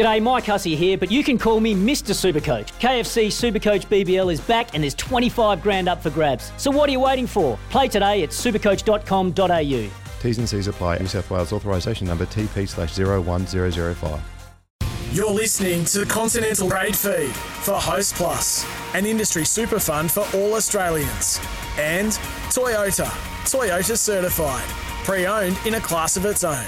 G'day, Mike Hussey here, but you can call me Mr. Supercoach. KFC Supercoach BBL is back and there's 25 grand up for grabs. So what are you waiting for? Play today at supercoach.com.au. T's and C's apply. New South Wales authorisation number TP slash 01005. You're listening to the Continental Trade Feed for Host Plus, an industry super fund for all Australians. And Toyota, Toyota certified, pre owned in a class of its own.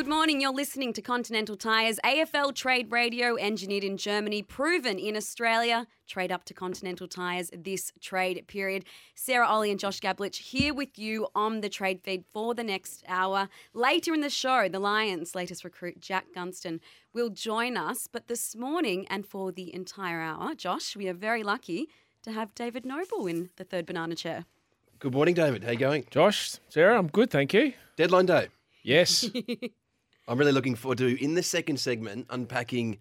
Good morning. You're listening to Continental Tires, AFL Trade Radio, engineered in Germany, proven in Australia. Trade up to Continental Tires this trade period. Sarah Olle and Josh Gabelich here with you on the trade feed for the next hour. Later in the show, the Lions' latest recruit, Jack Gunston, will join us. But this morning and for the entire hour, Josh, we are very lucky to have David Noble in the third banana chair. Good morning, David. How you going? Josh, Sarah, I'm good, thank you. Deadline day. Yes. I'm really looking forward to in the second segment unpacking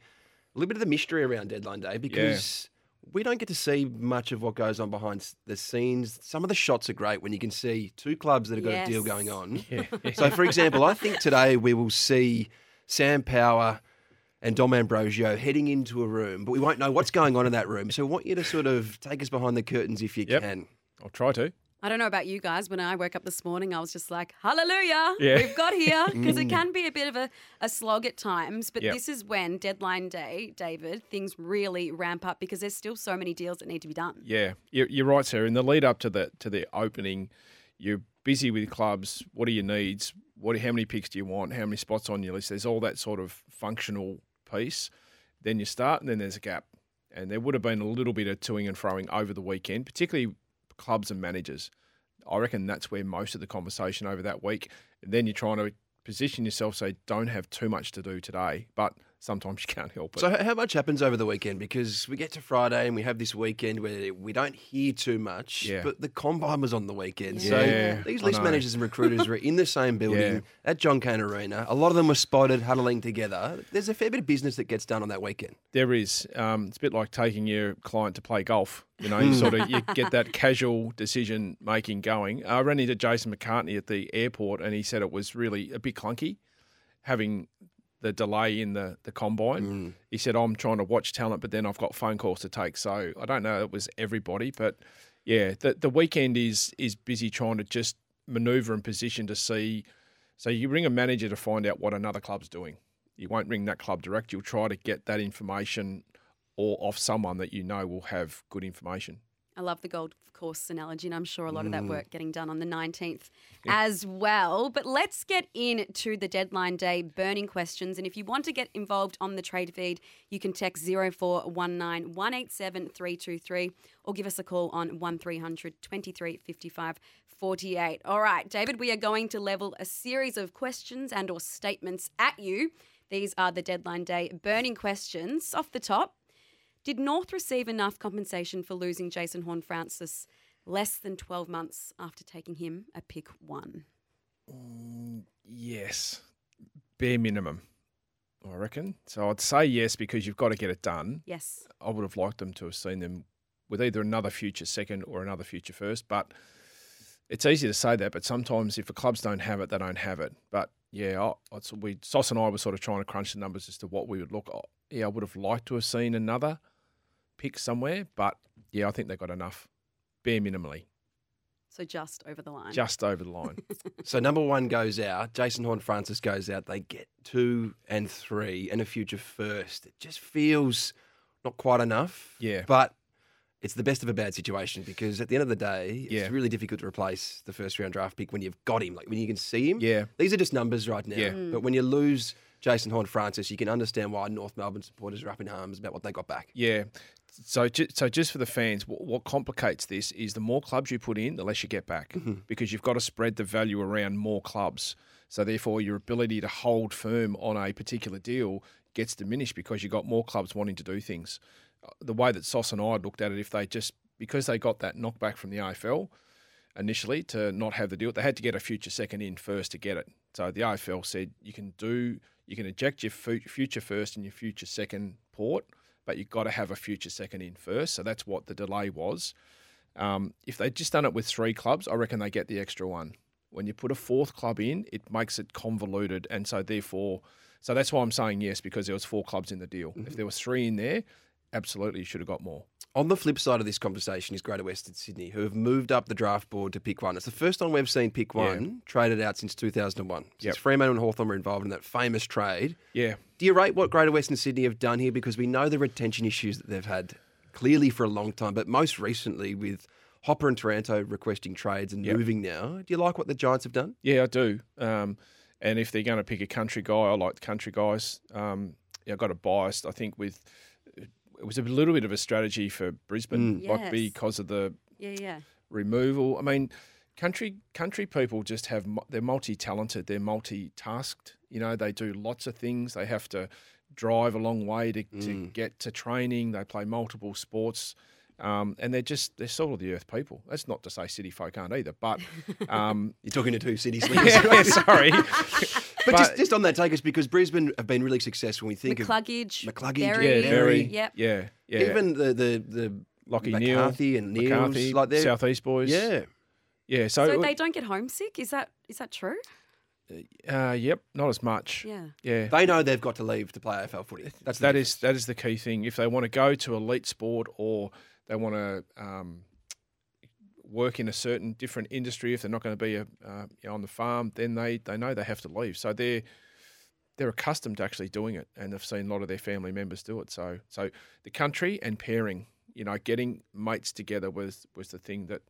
a little bit of the mystery around deadline day because we don't get to see much of what goes on behind the scenes. Some of the shots are great when you can see two clubs that have got a deal going on. yeah. So, for example, I think today we will see Sam Power and Dom Ambrogio heading into a room, but we won't know what's going on in that room. So, I want you to sort of take us behind the curtains if you Yep. can. I'll try to. I don't know about you guys. When I woke up this morning, I was just like, hallelujah, Yeah. we've got here. Because it mm. can be a bit of a, a slog at times. But Yep. this is when deadline day, David, things really ramp up because there's still so many deals that need to be done. Yeah, you're, you're right, Sarah. In the lead up to the to the opening, you're busy with clubs. What are your needs? What? How many picks do you want? How many spots on your list? There's all that sort of functional piece. Then you start, and then there's a gap. And there would have been a little bit of toing and froing over the weekend, particularly clubs and managers. I reckon that's where most of the conversation over that week. And then you're trying to position yourself so you don't have too much to do today, but sometimes you can't help it. So, how much happens over the weekend? Because we get to Friday and we have this weekend where we don't hear too much, Yeah. but the combine was on the weekend. Yeah, so, these list managers and recruiters were in the same building Yeah. at John Cain Arena. A lot of them were spotted huddling together. There's a fair bit of business that gets done on that weekend. There is. Um, it's a bit like taking your client to play golf. You know, you sort of you get that casual decision making going. I ran into Jason McCartney at the airport, and he said it was really a bit clunky having the delay in the the combine. Mm. He said, "I'm trying to watch talent, but then I've got phone calls to take." So I don't know. It was everybody, but yeah, the the weekend is is busy trying to just manoeuvre and position to see. So you ring a manager to find out what another club's doing. You won't ring that club direct. You'll try to get that information or off someone that you know will have good information. I love the Gold course analogy, and I'm sure a lot of that mm. work getting done on the 19th as well. But let's get into the deadline day burning questions. And if you want to get involved on the trade feed, you can text 0419 187 323 or give us a call on 1300 23 55 48. All right, David, we are going to level a series of questions and or statements at you. These are the deadline day burning questions. Off the top, did North receive enough compensation for losing Jason Horne-Francis less than 12 months after taking him a pick one? Mm, yes, bare minimum, I reckon. So I'd say yes because you've got to get it done. Yes. I would have liked them to have seen them with either another future second or another future first. But it's easy to say that, but sometimes if the clubs don't have it, they don't have it. But yeah, I, I, we Sauce and I were sort of trying to crunch the numbers as to what we would look. oh, Yeah, I would have liked to have seen another pick somewhere, but yeah, I think they got enough, bare minimally, So just over the line. just over the line. So, number one goes out. Jason Horne-Francis goes out. They get two and three and a future first. It just feels not quite enough. Yeah. But it's the best of a bad situation because at the end of the day, Yeah. it's really difficult to replace the first round draft pick when you've got him. Like when you can see him. Yeah. These are just numbers right now. Yeah. But when you lose Jason Horne-Francis, you can understand why North Melbourne supporters are up in arms about what they got back. Yeah. So, ju- so just for the fans, what, what complicates this is the more clubs you put in, the less you get back mm-hmm. because you've got to spread the value around more clubs. So, therefore, your ability to hold firm on a particular deal, gets diminished because you've got more clubs wanting to do things. The way that Sauce and I looked at it, if they just because they got that knockback from the AFL initially to not have the deal, they had to get a future second in first to get it. So the AFL said you can do you can eject your future first and your future second port, but you've got to have a future second in first. So that's what the delay was. Um, if they'd just done it with three clubs, I reckon they get the extra one. When you put a fourth club in, it makes it convoluted, and so therefore, so that's why I'm saying yes because there was four clubs in the deal. If there was three in there, absolutely should have got more. On the flip side of this conversation is Greater Western Sydney, who have moved up the draft board to pick one. It's the first time we've seen pick one traded out since 2001. Since Yep. Fremantle and Hawthorn were involved in that famous trade. Yeah, Do you rate what Greater Western Sydney have done here? Because we know the retention issues that they've had clearly for a long time, but most recently with Hopper and Taranto requesting trades and Yep. moving now. Do you like what the Giants have done? Yeah, I do. Um, and if they're going to pick a country guy, I like the country guys. Um, yeah, I got a bias. I think with it was a little bit of a strategy for Brisbane, Mm. like Yes. because of the Yeah, yeah. removal. I mean, country country people just have mu- they're multi talented. They're multitasked. You know, they do lots of things. They have to drive a long way to, to get to training. They play multiple sports. Um, and they're just they're sort of the earth people. That's not to say city folk aren't either, but um, You're talking to two city slingers. yeah, sorry. But, just, just on that take us because Brisbane have been really successful. When we think McCluggage, of McCluggage, Berry, yeah, Berry, very, Yep. yeah, yeah. even the the the Lockie McCarthy Neale, and Neils, McCarthy, like they're Southeast boys. yeah. yeah. So, So they don't get homesick? Is that is that true? uh, yep, not as much. Yeah. yeah. They know they've got to leave to play AFL footy. That's the that difference. is that is the key thing. If they want to go to elite sport or they want to um, work in a certain different industry, if they're not going to be a, uh, you know, on the farm, then they, they know they have to leave. So they're they're accustomed to actually doing it, and they've seen a lot of their family members do it. So so the country and pairing, you know, getting mates together was was the thing that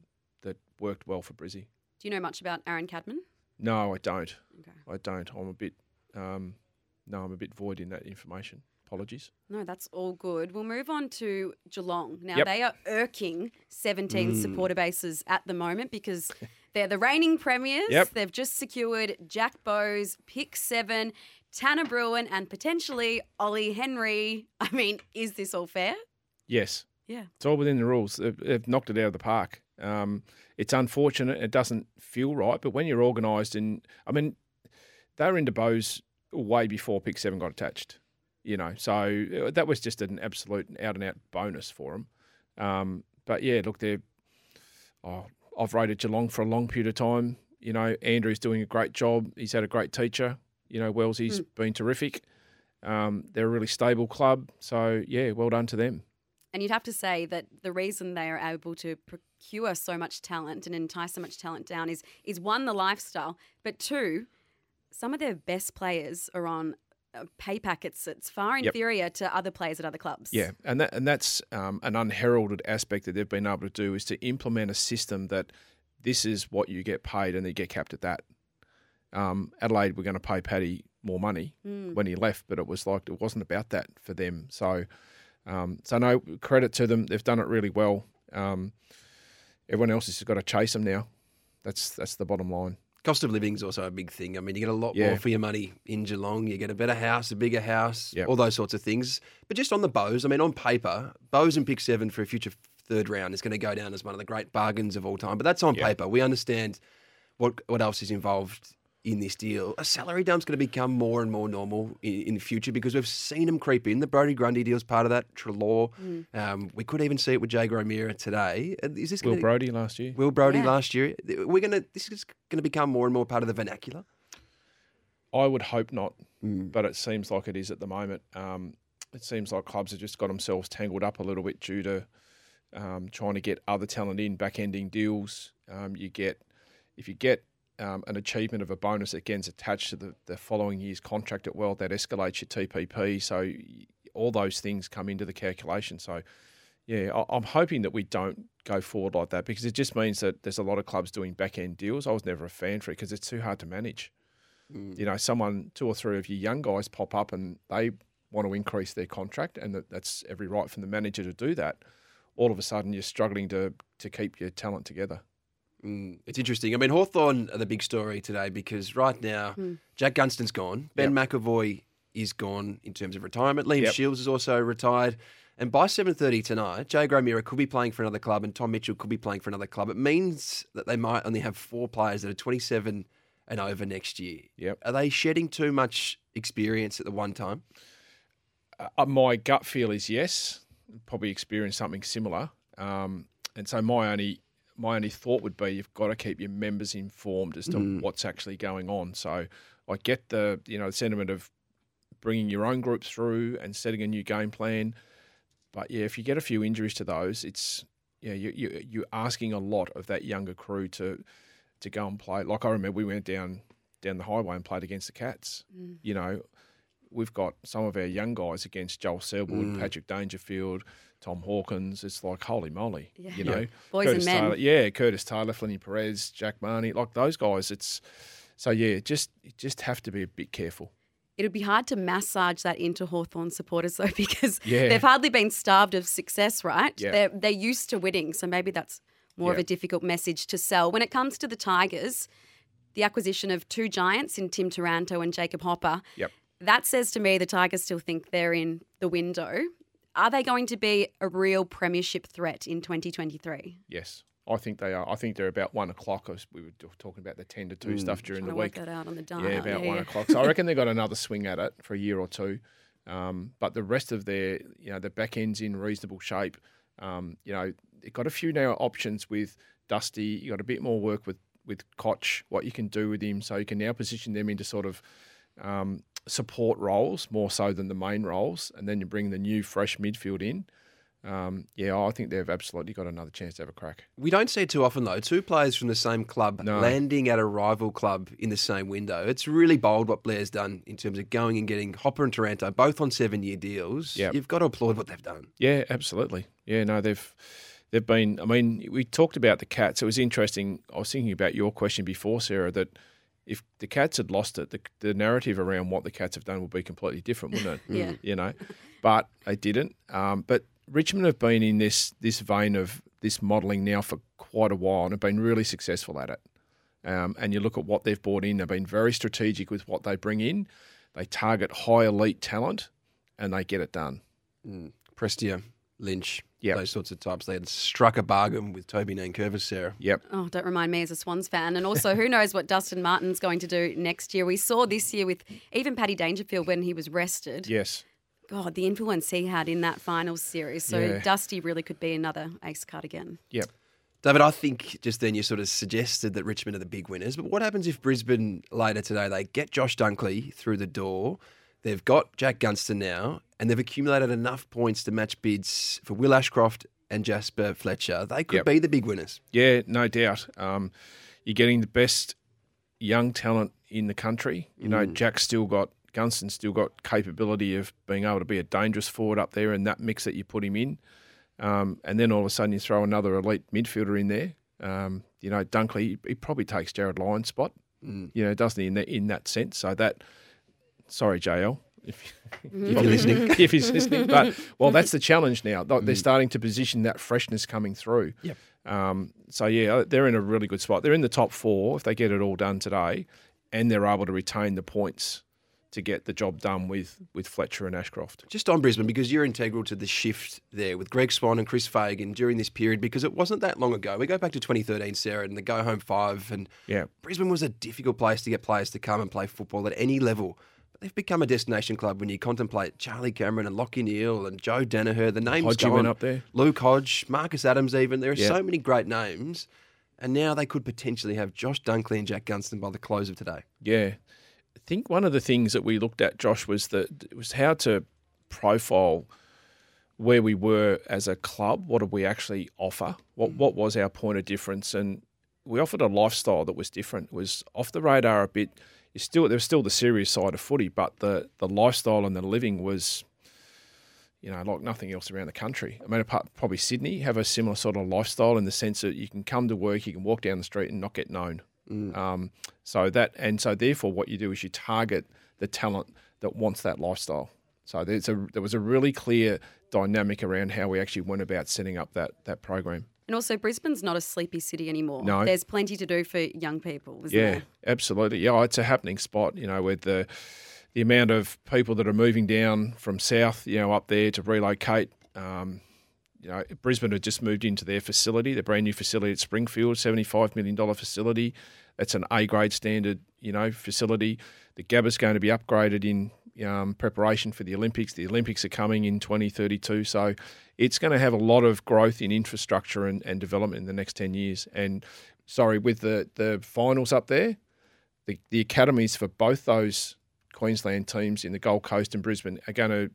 that worked well for Brizzy. Do you know much about Aaron Cadman? No, I don't. Okay. I don't. I'm a bit um, no, I'm a bit void in that information. Apologies. No, that's all good. We'll move on to Geelong. Now, Yep. they are irking 17 supporter bases at the moment because they're the reigning premiers. Yep. They've just secured Jack Bowes, pick seven, Tanner Bruhn, and potentially Ollie Henry. I mean, is this all fair? Yes. Yeah. It's all within the rules. They've, they've knocked it out of the park. Um, it's unfortunate. It doesn't feel right. But when you're organised, and I mean, they were into Bowes way before Pick Seven got attached. You know, so uh, that was just an absolute out and out bonus for them. Um, but yeah, look, they're. Oh, I've rated Geelong for a long period of time. You know, Andrew's doing a great job. He's had a great teacher. You know, Wellesley's been terrific. Um, they're a really stable club. So yeah, well done to them. And you'd have to say that the reason they are able to procure so much talent and entice so much talent down is is one the lifestyle, but two, some of their best players are on pay packets. It's far Yep. inferior to other players at other clubs. Yeah, and that and that's um, an unheralded aspect that they've been able to do is to implement a system that this is what you get paid and you get capped at that. Um, Adelaide were going to pay Paddy more money when he left, but it was like it wasn't about that for them. So, um, so no credit to them. They've done it really well. Um, everyone else has got to chase them now. That's that's the bottom line. Cost of living is also a big thing. I mean, you get a lot Yeah. more for your money in Geelong. You get a better house, a bigger house, Yep. all those sorts of things. But just on the Bowes, I mean, on paper, Bowes and pick seven for a future third round is going to go down as one of the great bargains of all time. But that's on Yep. paper. We understand what what else is involved in this deal. A salary dump's going to become more and more normal in, in the future because we've seen them creep in. The Brodie Grundy deal's part of that. Trelaw. Um, we could even see it with Jaeger O'Meara today. Is this Will gonna, Brodie last year. Will Brodie Yeah. last year? We're gonna. This is going to become more and more part of the vernacular. I would hope not, but it seems like it is at the moment. Um, it seems like clubs have just got themselves tangled up a little bit due to um, trying to get other talent in, back ending deals. Um, you get if you get um, an achievement of a bonus that gets attached to the, the following year's contract at well, that escalates your TPP. So all those things come into the calculation. So yeah, I- I'm hoping that we don't go forward like that because it just means that there's a lot of clubs doing back end deals. I was never a fan for it because it's too hard to manage you know, someone, two or three of your young guys pop up and they want to increase their contract, and that, that's every right from the manager to do that. All of a sudden, you're struggling to to keep your talent together. Mm, it's interesting. I mean, Hawthorn are the big story today because right now, Jack Gunston's gone. Ben McEvoy is gone in terms of retirement. Liam Yep. Shiels is also retired. And by 7.30 tonight, Jaeger O'Meara could be playing for another club and Tom Mitchell could be playing for another club. It means that they might only have four players that are 27 and over next year. Yep. Are they shedding too much experience at the one time? Uh, my gut feel is yes. Probably experienced something similar. Um, and so my only my only thought would be you've got to keep your members informed as to mm. what's actually going on. So I get the you know the sentiment of bringing your own group through and setting a new game plan. But yeah, if you get a few injuries to those, it's yeah you, you you're asking a lot of that younger crew to to go and play. Like I remember we went down down the highway and played against the Cats. Mm. You know, we've got some of our young guys against Joel Selwood, mm. Patrick Dangerfield, Tom Hawkins. It's like holy moly, Yeah. you know, Boys and Curtis men. Taylor, yeah, Curtis Taylor, Flinny Perez, Jack Marnie, like those guys. It's so yeah, just you just have to be a bit careful. It'd be hard to massage that into Hawthorn supporters though, because Yeah. they've hardly been starved of success, right? Yeah. They're they're used to winning, so maybe that's more of a difficult message to sell. When it comes to the Tigers, the acquisition of two giants in Tim Taranto and Jacob Hopper, Yep. that says to me the Tigers still think they're in the window. Are they going to be a real premiership threat in 2023? Yes, I think they are. I think they're about one o'clock. As we were talking about the ten to two stuff during the to work week. that out on the dial. Yeah, about one yeah. o'clock. So I reckon they've got another swing at it for a year or two. Um, but the rest of their, you know, the back end's in reasonable shape. Um, you know, they've got a few now options with Dusty. You got a bit more work with with Koch, what you can do with him. So you can now position them into sort of um, support roles more so than the main roles, and then you bring the new fresh midfield in. Um, yeah, I think they've absolutely got another chance to have a crack. We don't see it too often, though. Two players from the same club No. landing at a rival club in the same window. It's really bold what Blair's done in terms of going and getting Hopper and Taranto both on seven year deals. Yep. You've got to applaud what they've done. Yeah, absolutely. Yeah, no, they've they've been. I mean, we talked about the Cats. It was interesting. I was thinking about your question before, Sarah. That if the Cats had lost it, the, the narrative around what the Cats have done would be completely different, wouldn't it? Yeah. You know, but they didn't. Um, but Richmond have been in this this vein of this modelling now for quite a while and have been really successful at it. Um, and you look at what they've brought in; they've been very strategic with what they bring in. They target high elite talent, and they get it done. Prestia, Lynch, Yep. those sorts of types. They had struck a bargain with Toby Nankervis, Sarah. Yep. Oh, don't remind me as a Swans fan. And also, who knows what Dustin Martin's going to do next year? We saw this year with even Paddy Dangerfield when he was rested. Yes. God, the influence he had in that finals series. So Yeah. Dusty really could be another ace card again. Yep. David, I think just then you sort of suggested that Richmond are the big winners. But what happens if Brisbane later today they get Josh Dunkley through the door? They've got Jack Gunston now, and they've accumulated enough points to match bids for Will Ashcroft and Jasper Fletcher. They could Yep. be the big winners. Yeah, no doubt. Um, you're getting the best young talent in the country. You know, Jack's still got Gunston's still got capability of being able to be a dangerous forward up there in that mix that you put him in. Um, and then all of a sudden you throw another elite midfielder in there. Um, you know, Dunkley he probably takes Jarryd Lyon's spot. You know, doesn't he in that in that sense? So that, sorry, JL, if, if mm-hmm. you're listening, if he's listening. But well, that's the challenge now. They're they're starting to position that freshness coming through. Yep. Um, so yeah, uh, they're in a really good spot. They're in the top four if they get it all done today, and they're able to retain the points to get the job done with with Fletcher and Ashcroft. Just on Brisbane, because you're integral to the shift there with Greg Swann and Chris Fagan during this period, because it wasn't that long ago. We go back to 2013, Sarah, and the go home five, and Yeah. Brisbane was a difficult place to get players to come and play football at any level. They've become a destination club when you contemplate Charlie Cameron and Lachie Neale and Joe Daniher. The names Hodgie go went up there. Luke Hodge, Marcus Adams, even. There are so many great names. And now they could potentially have Josh Dunkley and Jack Gunston by the close of today. Yeah. I think one of the things that we looked at, Josh, was that was how to profile where we were as a club. What did we actually offer? What what was our point of difference? And we offered a lifestyle that was different. It was off the radar a bit. You still there was still the serious side of footy, but the the lifestyle and the living was you know, like nothing else around the country. I mean, apart probably Sydney have a similar sort of lifestyle in the sense that you can come to work, you can walk down the street and not get known. Um, so that and so therefore, what you do is you target the talent that wants that lifestyle. So there's a there was a really clear dynamic around how we actually went about setting up that that program. And also, Brisbane's not a sleepy city anymore. No. There's plenty to do for young people, isn't Yeah, there? absolutely. Yeah, it's a happening spot. You know, with the the amount of people that are moving down from south, you know, up there to relocate. Um, you know, Brisbane had just moved into their facility, their brand new facility at Springfield, $75 million facility. That's an A grade standard, you know, facility. The Gabba's going to be upgraded in um, preparation for the Olympics. The Olympics are coming in 2032. So it's going to have a lot of growth in infrastructure and, and development in the next 10 years. And sorry, with the, the finals up there, the, the academies for both those Queensland teams in the Gold Coast and Brisbane are going to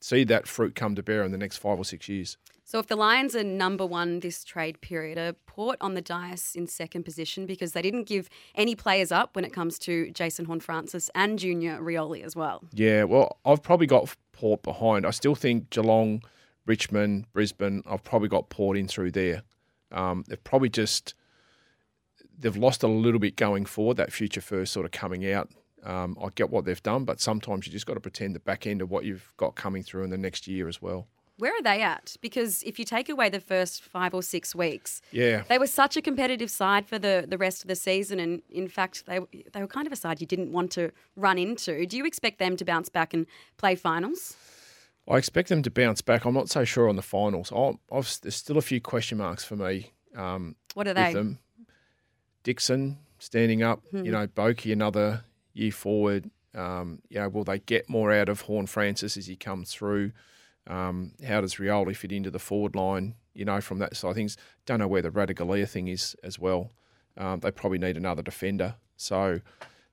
see that fruit come to bear in the next five or six years. So if the Lions are number one this trade period, are Port on the dice in second position because they didn't give any players up when it comes to Jason Horne-Francis and Junior Rioli as well. Yeah, well, I've probably got Port behind. I still think Geelong, Richmond, Brisbane, I've probably got Port in through there. Um, they've probably just they've lost a little bit going forward. That future first sort of coming out. Um, I get what they've done, but sometimes you just got to pretend the back end of what you've got coming through in the next year as well. Where are they at? Because if you take away the first five or six weeks, Yeah, they were such a competitive side for the, the rest of the season, and in fact, they they were kind of a side you didn't want to run into. Do you expect them to bounce back and play finals? I expect them to bounce back. I'm not so sure on the finals. I'll, I've, there's still a few question marks for me. Um, What are they? them. Dixon standing up, Hmm. you know, Bokey another year forward. Um, you know, will they get more out of Horne-Francis as he comes through? Um, how does Rioli fit into the forward line? You know, from that side of things. Don't know where the Ratugolea thing is as well. Um, they probably need another defender. So,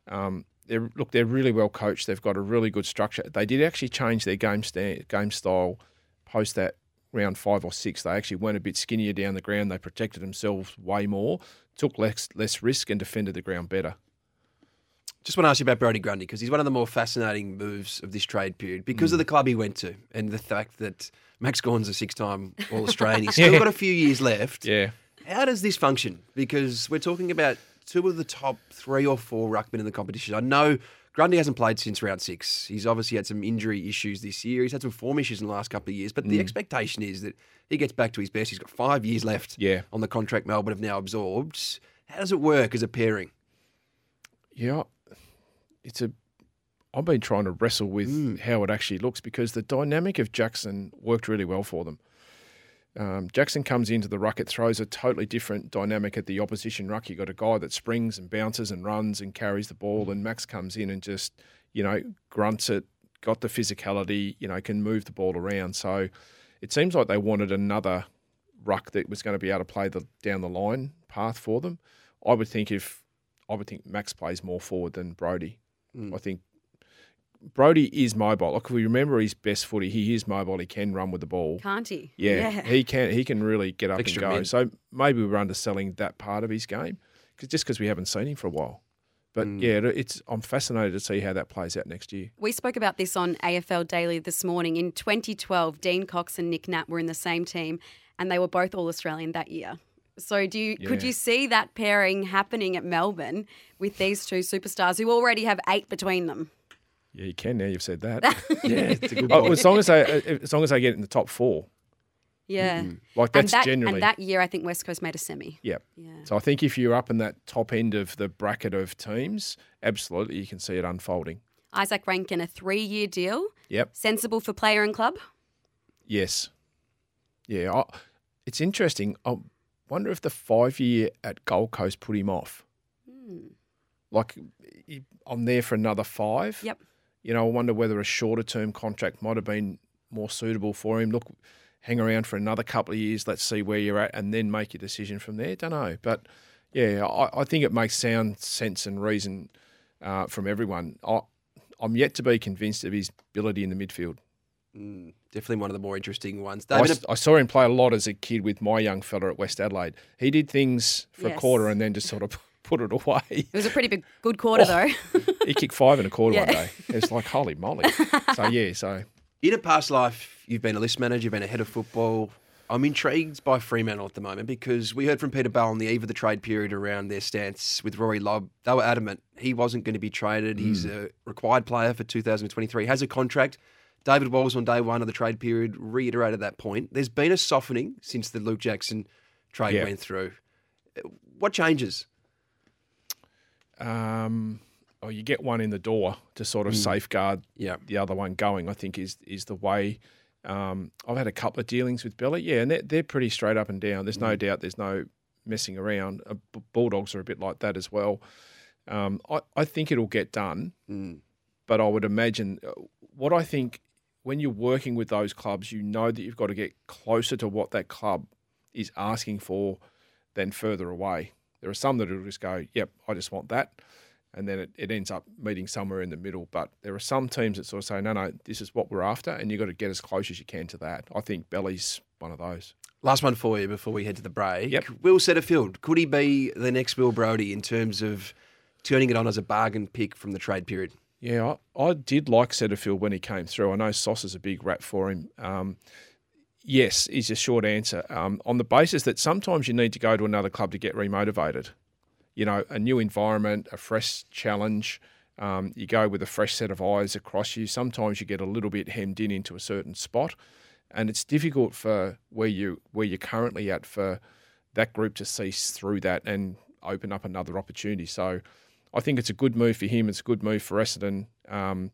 um, they're, look, they're really well coached. They've got a really good structure. They did actually change their game game style post that round five or six. They actually went a bit skinnier down the ground. They protected themselves way more, took less less risk, and defended the ground better. Just want to ask you about Brodie Grundy because he's one of the more fascinating moves of this trade period because of hmm. the club he went to and the fact that Max Gawn's a six-time All-Australian. He's still Yeah. got a few years left. Yeah, How does this function? Because we're talking about two of the top three or four ruckmen in the competition. I know Grundy hasn't played since round six. He's obviously had some injury issues this year. He's had some form issues in the last couple of years, but the hmm. expectation is that he gets back to his best. He's got five years left Yeah. on the contract Melbourne have now absorbed. How does it work as a pairing? yeah. It's a. I've been trying to wrestle with how it actually looks because the dynamic of Jackson worked really well for them. Um, Jackson comes into the ruck, it throws a totally different dynamic at the opposition ruck. You've got a guy that springs and bounces and runs and carries the ball, and Max comes in and just, you know, grunts it, got the physicality, you know, can move the ball around. So it seems like they wanted another ruck that was going to be able to play the down the line path for them. I would think if I would think Max plays more forward than Brodie. Mm. I think Brodie is mobile. Like if we remember his best footy, he is mobile. He can run with the ball. Can't he? Yeah, he can. He can really get up Extra and go. min. So maybe we're underselling that part of his game, cause just because we haven't seen him for a while. But mm. yeah, it's I'm fascinated to see how that plays out next year. We spoke about this on AFL Daily this morning. In 2012, Dean Cox and Nic Nat were in the same team, and they were both All Australian that year. So, do you could you see that pairing happening at Melbourne with these two superstars who already have eight between them? Yeah, you can now. You've said that. Yeah, it's a good oh, as long as they uh, as long as they get in the top four, Yeah, like and that's that generally and that year, I think West Coast made a semi. yeah. Yeah. So I think if you're up in that top end of the bracket of teams, absolutely you can see it unfolding. Izak Rankine, a three-year deal, Yep. sensible for player and club. Yes. Yeah. I, it's interesting. I wonder if the five year at Gold Coast put him off. Like, I'm there for another five. Yep. You know, I wonder whether a shorter term contract might have been more suitable for him. Look, hang around for another couple of years. Let's see where you're at, and then make your decision from there. Don't know, but yeah, I, I think it makes sound sense and reason uh, from everyone. I, I'm yet to be convinced of his ability in the midfield. Mm, definitely one of the more interesting ones. I, David, saw him play a lot as a kid with my young fella at West Adelaide. He did things for Yes. a quarter and then just sort of put it away. It was a pretty big, good quarter though. he kicked five and a quarter one day. It's like holy moly. So yeah, so in a past life, you've been a list manager, you've been a head of football. I'm intrigued by Fremantle at the moment because we heard from Peter Bell on the eve of the trade period around their stance with Rory Lobb. They were adamant he wasn't going to be traded. He's a required player for 2023, has a contract. David Walls on day one of the trade period reiterated that point. There's been a softening since the Luke Jackson trade Yeah. went through. What changes? um, oh, you get one in the door to sort of safeguard Yeah. the other one going. I think is is the way. Um, I've had a couple of dealings with Belly, yeah, and they're, they're pretty straight up and down. There's no doubt. There's no messing around. Uh, Bulldogs are a bit like that as well. Um, I, I think it'll get done, but I would imagine uh, what I think when you're working with those clubs, you know that you've got to get closer to what that club is asking for than further away. There are some that will just go, yep, I just want that. And then it, it ends up meeting somewhere in the middle. But there are some teams that sort of say, no, no, this is what we're after. And you've got to get as close as you can to that. I think Belly's one of those. Last one for you before we head to the break. Yep. Will Setterfield, could he be the next Will Brodie in terms of turning it on as a bargain pick from the trade period? Yeah, I, I did like Setterfield when he came through. I know Sauce is a big rap for him. Um, yes, is a short answer. Um, on the basis that sometimes you need to go to another club to get remotivated. You know, a new environment, a fresh challenge. Um, you go with a fresh set of eyes across you. Sometimes you get a little bit hemmed in into a certain spot, and it's difficult for where you where you're currently at for that group to see through that and open up another opportunity. So, I think it's a good move for him. It's a good move for Essendon. Um,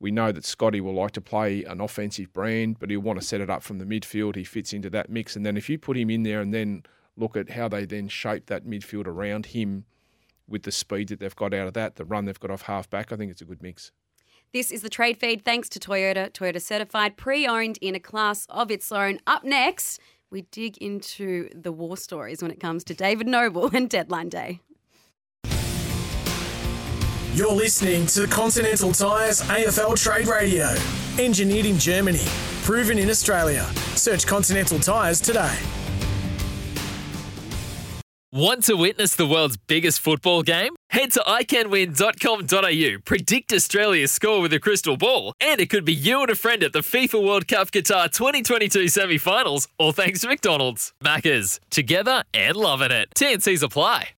we know that Scotty will like to play an offensive brand, but he'll want to set it up from the midfield. He fits into that mix. And then if you put him in there and then look at how they then shape that midfield around him with the speed that they've got out of that, the run they've got off half back, I think it's a good mix. This is the trade feed thanks to Toyota. Toyota certified, pre owned in a class of its own. Up next, we dig into the war stories when it comes to David Noble and Deadline Day. You're listening to Continental Tires AFL Trade Radio. Engineered in Germany, proven in Australia. Search Continental Tires today. Want to witness the world's biggest football game? Head to iCanWin.com.au, predict Australia's score with a crystal ball, and it could be you and a friend at the FIFA World Cup Qatar 2022 semi finals, all thanks to McDonald's. Maccas, together and loving it. TNCs apply.